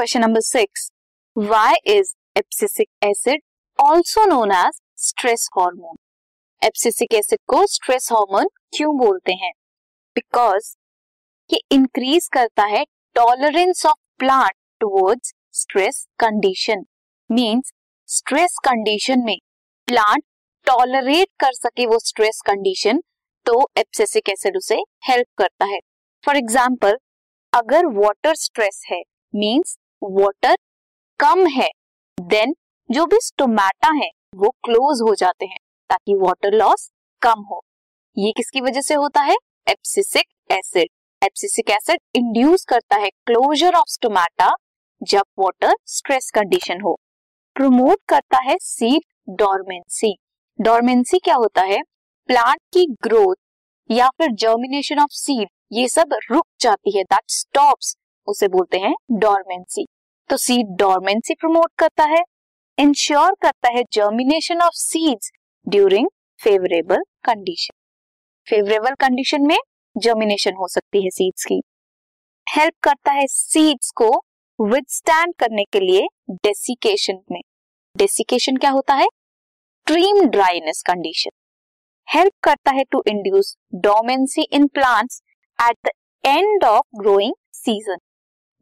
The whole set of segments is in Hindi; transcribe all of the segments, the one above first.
Question number six why is abscisic acid also known as stress hormone abscisic acid को स्ट्रेस हार्मोन क्यों बोलते हैं? बिकॉज़ ये इंक्रीज करता है tolerance of plant towards stress condition means stress condition में प्लांट टॉलरेट कर सके वो स्ट्रेस कंडीशन तो एप्सिसिक एसिड उसे हेल्प करता है. फॉर एग्ज़ाम्पल अगर वाटर स्ट्रेस है मींस वाटर कम है देन जो भी स्टोमेटा है, वो क्लोज हो जाते हैं, ताकि वाटर लॉस कम हो। ये किसकी वजह से होता है? Abscisic acid abscisic acid induce करता है क्लोजर ऑफ़ स्टोमेटा जब वाटर स्ट्रेस कंडीशन हो। प्रमोट करता है सीड डॉर्मेंसी डॉर्मेंसी क्या होता है? प्लांट की ग्रोथ या फिर जर्मिनेशन ऑफ़ सीड ये सब रुक जाती है दैट स्टॉप्स उसे बोलते हैं डॉर्मेंसी तो सीड डॉर्मेंसी प्रमोट करता है इंश्योर करता है germination of seeds during favourable condition favourable condition में जर्मिनेशन हो सकती है सीड्स की. हेल्प करता है सीड्स को विदस्टैंड करने के लिए डेसिकेशन में. डेसिकेशन क्या होता है? ट्रीम ड्राइनेस कंडीशन हेल्प करता है to induce dormancy in plants at the end of growing season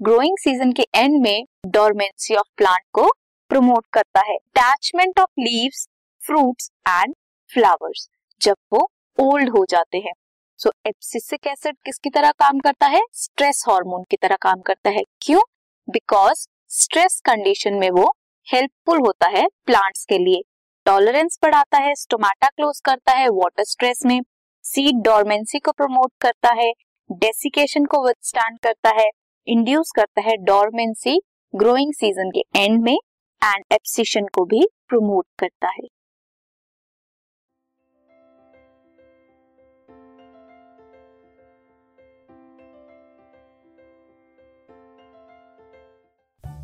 growing season के एंड में डोरमेंसी ऑफ़ प्लांट को प्रमोट करता है। Attachment of leaves fruits and flowers जब वो ओल्ड हो जाते हैं। सो एप्सिसिक एसिड किसकी तरह काम करता है? स्ट्रेस हार्मोन की तरह काम करता है। क्यों? बिकॉज़ स्ट्रेस कंडीशन में वो हेल्पफुल होता है प्लांट्स के लिए। टॉलरेंस बढ़ाता है स्टोमाटा क्लोज करता है वाटर स्ट्रेस में। सीड डोरमेंसी को प्रमोट करता है डेसिकेशन को विथस्टैंड करता है। इंड्यूस करता है डोरमेंसी ग्रोइंग सीज़न के एंड में एंड एप्सिशन को भी प्रमोट करता है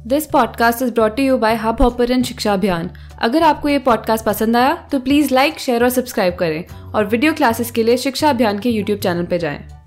this podcast is brought you by Hubhopper Shiksha Abhiyan अगर आपको ये पॉडकास्ट पसंद आया तो प्लीज़ लाइक शेयर और सब्सक्राइब करें और वीडियो क्लासेस के लिए शिक्षा अभियान के यूट्यूब चैनल पर जाएँ।